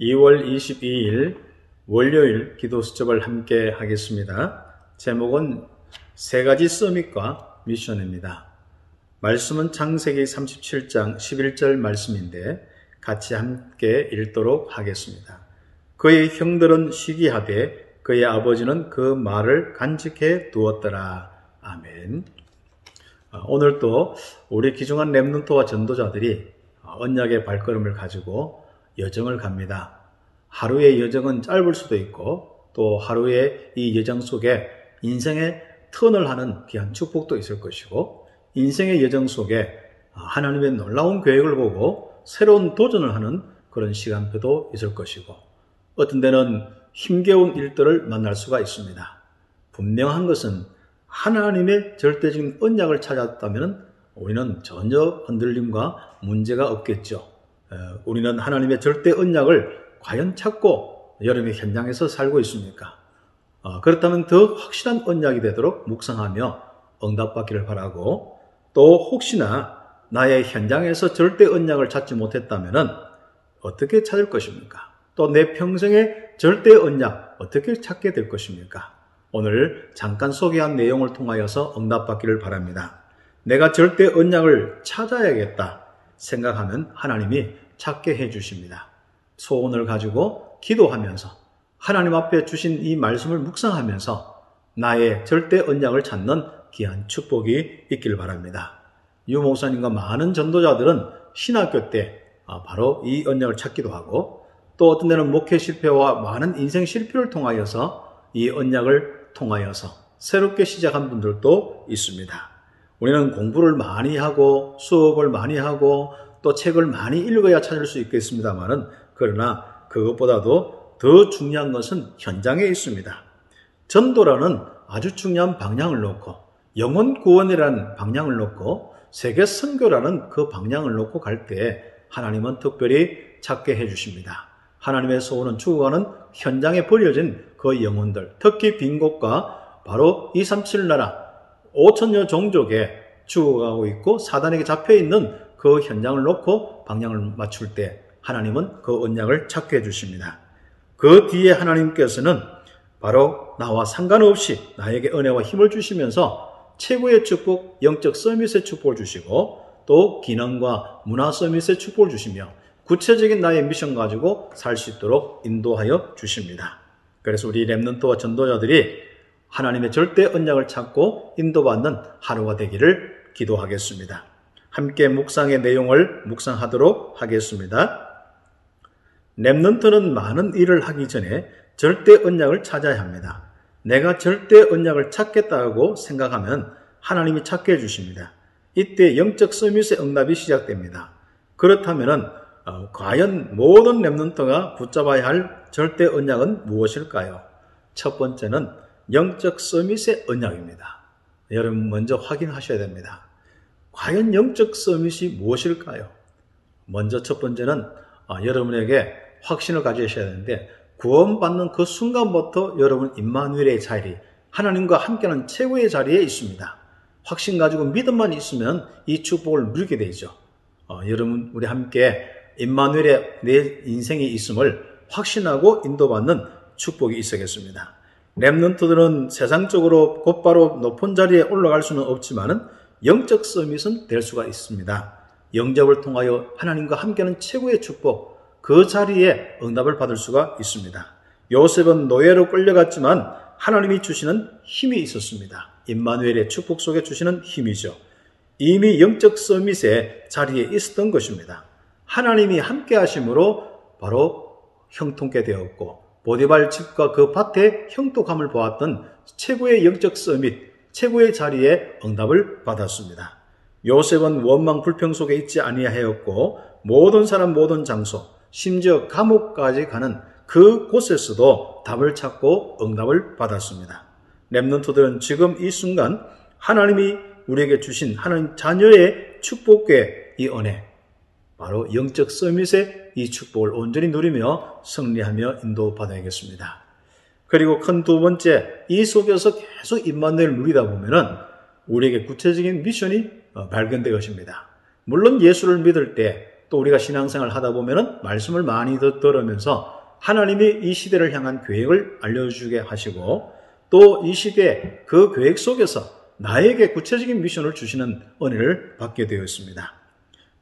2월 22일 월요일 기도 수첩을 함께 하겠습니다. 제목은 세 가지 서밋과 미션입니다. 말씀은 창세기 37장 11절 말씀인데 같이 함께 읽도록 하겠습니다. 그의 형들은 시기하되 그의 아버지는 그 말을 간직해 두었더라. 아멘. 어, 오늘 또 우리 기중한 랩눈토와 전도자들이 언약의 발걸음을 가지고 여정을 갑니다. 하루의 여정은 짧을 수도 있고 또 하루의 이 여정 속에 인생의 턴을 하는 귀한 축복도 있을 것이고 인생의 여정 속에 하나님의 놀라운 계획을 보고 새로운 도전을 하는 그런 시간표도 있을 것이고 어떤 데는 힘겨운 일들을 만날 수가 있습니다. 분명한 것은 하나님의 절대적인 언약을 찾았다면 우리는 전혀 흔들림과 문제가 없겠죠. 우리는 하나님의 절대 언약을 과연 찾고 여름의 현장에서 살고 있습니까? 어, 그렇다면 더 확실한 언약이 되도록 묵상하며 응답받기를 바라고 또 혹시나 나의 현장에서 절대 언약을 찾지 못했다면 어떻게 찾을 것입니까? 또 내 평생의 절대 언약 어떻게 찾게 될 것입니까? 오늘 잠깐 소개한 내용을 통하여서 응답받기를 바랍니다. 내가 절대 언약을 찾아야겠다 생각하면 하나님이 찾게 해 주십니다. 소원을 가지고 기도하면서 하나님 앞에 주신 이 말씀을 묵상하면서 나의 절대 언약을 찾는 귀한 축복이 있기를 바랍니다. 유 목사님과 많은 전도자들은 신학교 때 아, 바로 이 언약을 찾기도 하고 또 어떤 데는 목회 실패와 많은 인생 실패를 통하여서 이 언약을 통하여서 새롭게 시작한 분들도 있습니다. 우리는 공부를 많이 하고 수업을 많이 하고 또 책을 많이 읽어야 찾을 수 있겠습니다만은 그러나 그것보다도 더 중요한 것은 현장에 있습니다. 전도라는 아주 중요한 방향을 놓고 영혼 구원이라는 방향을 놓고 세계 선교라는 그 방향을 놓고 갈 때 하나님은 특별히 찾게 해 주십니다. 하나님의 소원은 죽어가는 현장에 벌려진 그 영혼들, 특히 빈 곳과 바로 237 나라 5천여 종족에 죽어가고 있고 사단에게 잡혀 있는 그 현장을 놓고 방향을 맞출 때 하나님은 그 언약을 찾게 해주십니다. 그 뒤에 하나님께서는 바로 나와 상관없이 나에게 은혜와 힘을 주시면서 최고의 축복, 영적 서밋의 축복을 주시고 또 기능과 문화 서밋의 축복을 주시며 구체적인 나의 미션 가지고 살 수 있도록 인도하여 주십니다. 그래서 우리 랩런트와 전도자들이 하나님의 절대 언약을 찾고 인도받는 하루가 되기를 기도하겠습니다. 함께 묵상의 내용을 묵상하도록 하겠습니다. 랩넌트는 많은 일을 하기 전에 절대 언약을 찾아야 합니다. 내가 절대 언약을 찾겠다고 생각하면 하나님이 찾게 해주십니다. 이때 영적 서밋의 응답이 시작됩니다. 그렇다면 어, 과연 모든 랩넌트가 붙잡아야 할 절대 언약은 무엇일까요? 첫 번째는 영적 서밋의 언약입니다. 여러분 먼저 확인하셔야 됩니다. 과연 영적 서밋이 무엇일까요? 먼저 첫 번째는 아, 여러분에게 확신을 가지셔야 되는데 구원받는 그 순간부터 여러분 임마누엘의 자리, 하나님과 함께하는 최고의 자리에 있습니다. 확신 가지고 믿음만 있으면 이 축복을 누리게 되죠. 어, 여러분 우리 함께 임마누엘의 내 인생이 있음을 확신하고 인도받는 축복이 있어겠습니다. 랩런트들은 세상적으로 곧바로 높은 자리에 올라갈 수는 없지만은 영적 서밋은 될 수가 있습니다. 영접을 통하여 하나님과 함께하는 최고의 축복, 그 자리에 응답을 받을 수가 있습니다. 요셉은 노예로 끌려갔지만 하나님이 주시는 힘이 있었습니다. 임마누엘의 축복 속에 주시는 힘이죠. 이미 영적 서밋의 자리에 있었던 것입니다. 하나님이 함께 하심으로 바로 형통케 되었고 보디발 집과 그 밭에 형통함을 보았던 최고의 영적 서밋, 최고의 자리에 응답을 받았습니다. 요셉은 원망 불평 속에 있지 아니하였고 모든 사람 모든 장소, 심지어 감옥까지 가는 그 곳에서도 답을 찾고 응답을 받았습니다. 랩런트들은 지금 이 순간 하나님이 우리에게 주신 하나님 자녀의 축복의 이 은혜, 바로 영적 서밋의 이 축복을 온전히 누리며 승리하며 인도받아야겠습니다. 그리고 큰 두 번째, 이 속에서 계속 임만을 누리다 보면은 우리에게 구체적인 미션이 어, 발견될 것입니다. 물론 예수를 믿을 때 또 우리가 신앙생활 하다 보면은 말씀을 많이 들으면서 하나님이 이 시대를 향한 계획을 알려주게 하시고 또 이 시대 그 계획 속에서 나에게 구체적인 미션을 주시는 은혜를 받게 되었습니다.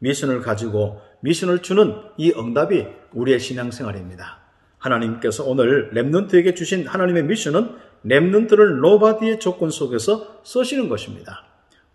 미션을 가지고 미션을 주는 이 응답이 우리의 신앙생활입니다. 하나님께서 오늘 Remnant에게 주신 하나님의 미션은 Remnant를 nobody의 조건 속에서 쓰시는 것입니다.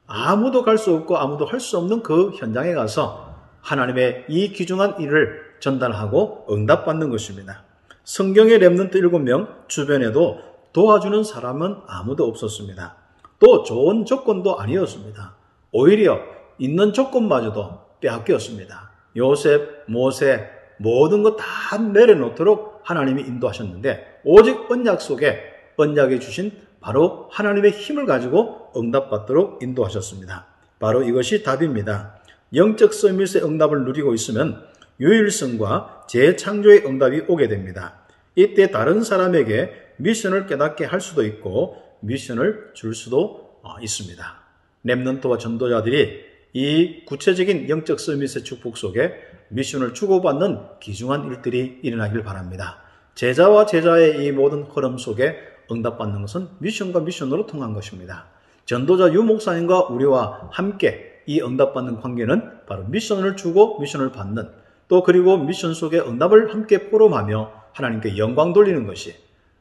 아무도 갈 수 없고 아무도 할 수 없는 그 현장에 가서 하나님의 이 귀중한 일을 전달하고 응답받는 것입니다. 성경의 Remnant 7명 주변에도 도와주는 사람은 아무도 없었습니다. 또 좋은 조건도 아니었습니다. 오히려 있는 조건마저도 빼앗겼습니다. 요셉, 모세, 모든 것 다 내려놓도록 하나님이 인도하셨는데 오직 언약 속에 언약에 주신 바로 하나님의 힘을 가지고 응답받도록 인도하셨습니다. 바로 이것이 답입니다. 영적 서밋의 응답을 누리고 있으면 유일성과 재창조의 응답이 오게 됩니다. 이때 다른 사람에게 미션을 깨닫게 할 수도 있고 미션을 줄 수도 어, 있습니다. 랩넌트와 전도자들이 이 구체적인 영적 서밋의 축복 속에 미션을 주고받는 귀중한 일들이 일어나길 바랍니다. 제자와 제자의 이 모든 흐름 속에 응답받는 것은 미션과 미션으로 통한 것입니다. 전도자 유 목사님과 우리와 함께 이 응답받는 관계는 바로 미션을 주고 미션을 받는 또 그리고 미션 속에 응답을 함께 포럼하며 하나님께 영광 돌리는 것이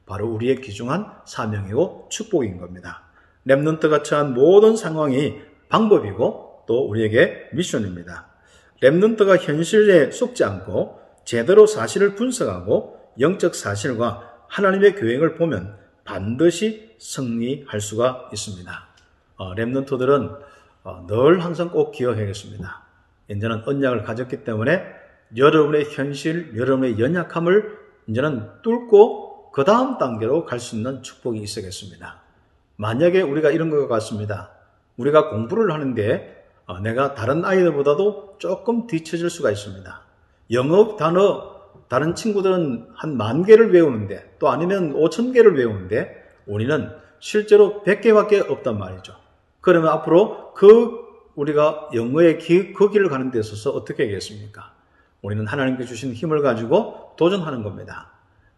바로 우리의 귀중한 사명이고 축복인 겁니다. Remnant가 처한 모든 상황이 방법이고 또 우리에게 미션입니다. 랩넌트가 현실에 속지 않고 제대로 사실을 분석하고 영적 사실과 하나님의 계획을 보면 반드시 승리할 수가 있습니다. 어, 랩넌트들은 어, 늘 항상 꼭 기억해야겠습니다. 이제는 언약을 가졌기 때문에 여러분의 현실, 여러분의 연약함을 이제는 뚫고 그 다음 단계로 갈 수 있는 축복이 있어야겠습니다. 만약에 우리가 이런 것 같습니다. 우리가 공부를 하는데 어, 내가 다른 아이들보다도 조금 뒤처질 수가 있습니다. 영어 단어 다른 친구들은 한 만 개를 외우는데 또 아니면 오천 개를 외우는데 우리는 실제로 100개밖에 없단 말이죠. 그러면 앞으로 그 우리가 영어의 기, 그 길을 가는 데 있어서 어떻게 하겠습니까? 우리는 하나님께 주신 힘을 가지고 도전하는 겁니다.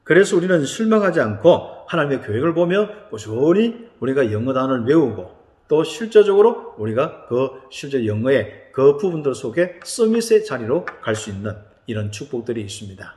그래서 우리는 실망하지 않고 하나님의 계획을 보며 꾸준히 우리가 영어 단어를 외우고 또 실제적으로 우리가 그 실제 영어의 그 부분들 속에 서밋의 자리로 갈 수 있는 이런 축복들이 있습니다.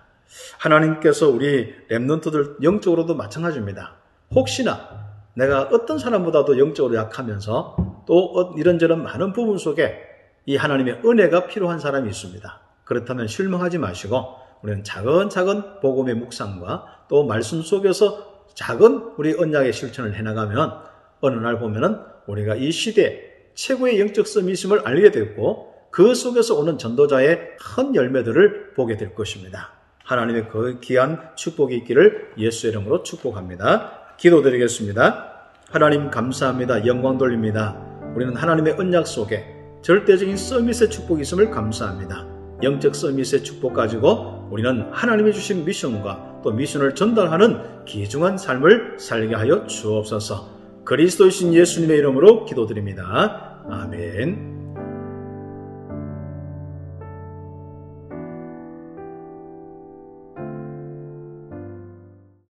하나님께서 우리 랩런트들 영적으로도 마찬가지입니다. 혹시나 내가 어떤 사람보다도 영적으로 약하면서 또 어, 이런저런 많은 부분 속에 이 하나님의 은혜가 필요한 사람이 있습니다. 그렇다면 실망하지 마시고 우리는 차근차근 복음의 묵상과 또 말씀 속에서 작은 우리 언약의 실천을 해나가면 어느 날 보면은 우리가 이 시대 최고의 영적 섬이심을 알게 됐고 그 속에서 오는 전도자의 큰 열매들을 보게 될 것입니다. 하나님의 그 귀한 축복이 있기를 예수 이름으로 축복합니다. 기도드리겠습니다. 하나님 감사합니다. 영광 돌립니다. 우리는 하나님의 언약 속에 절대적인 서밋의 축복이 있음을 감사합니다. 영적 서밋의 축복 가지고 우리는 하나님이 주신 미션과 또 미션을 전달하는 귀중한 삶을 살게 하여 주옵소서. 그리스도이신 예수님의 이름으로 기도드립니다. 아멘.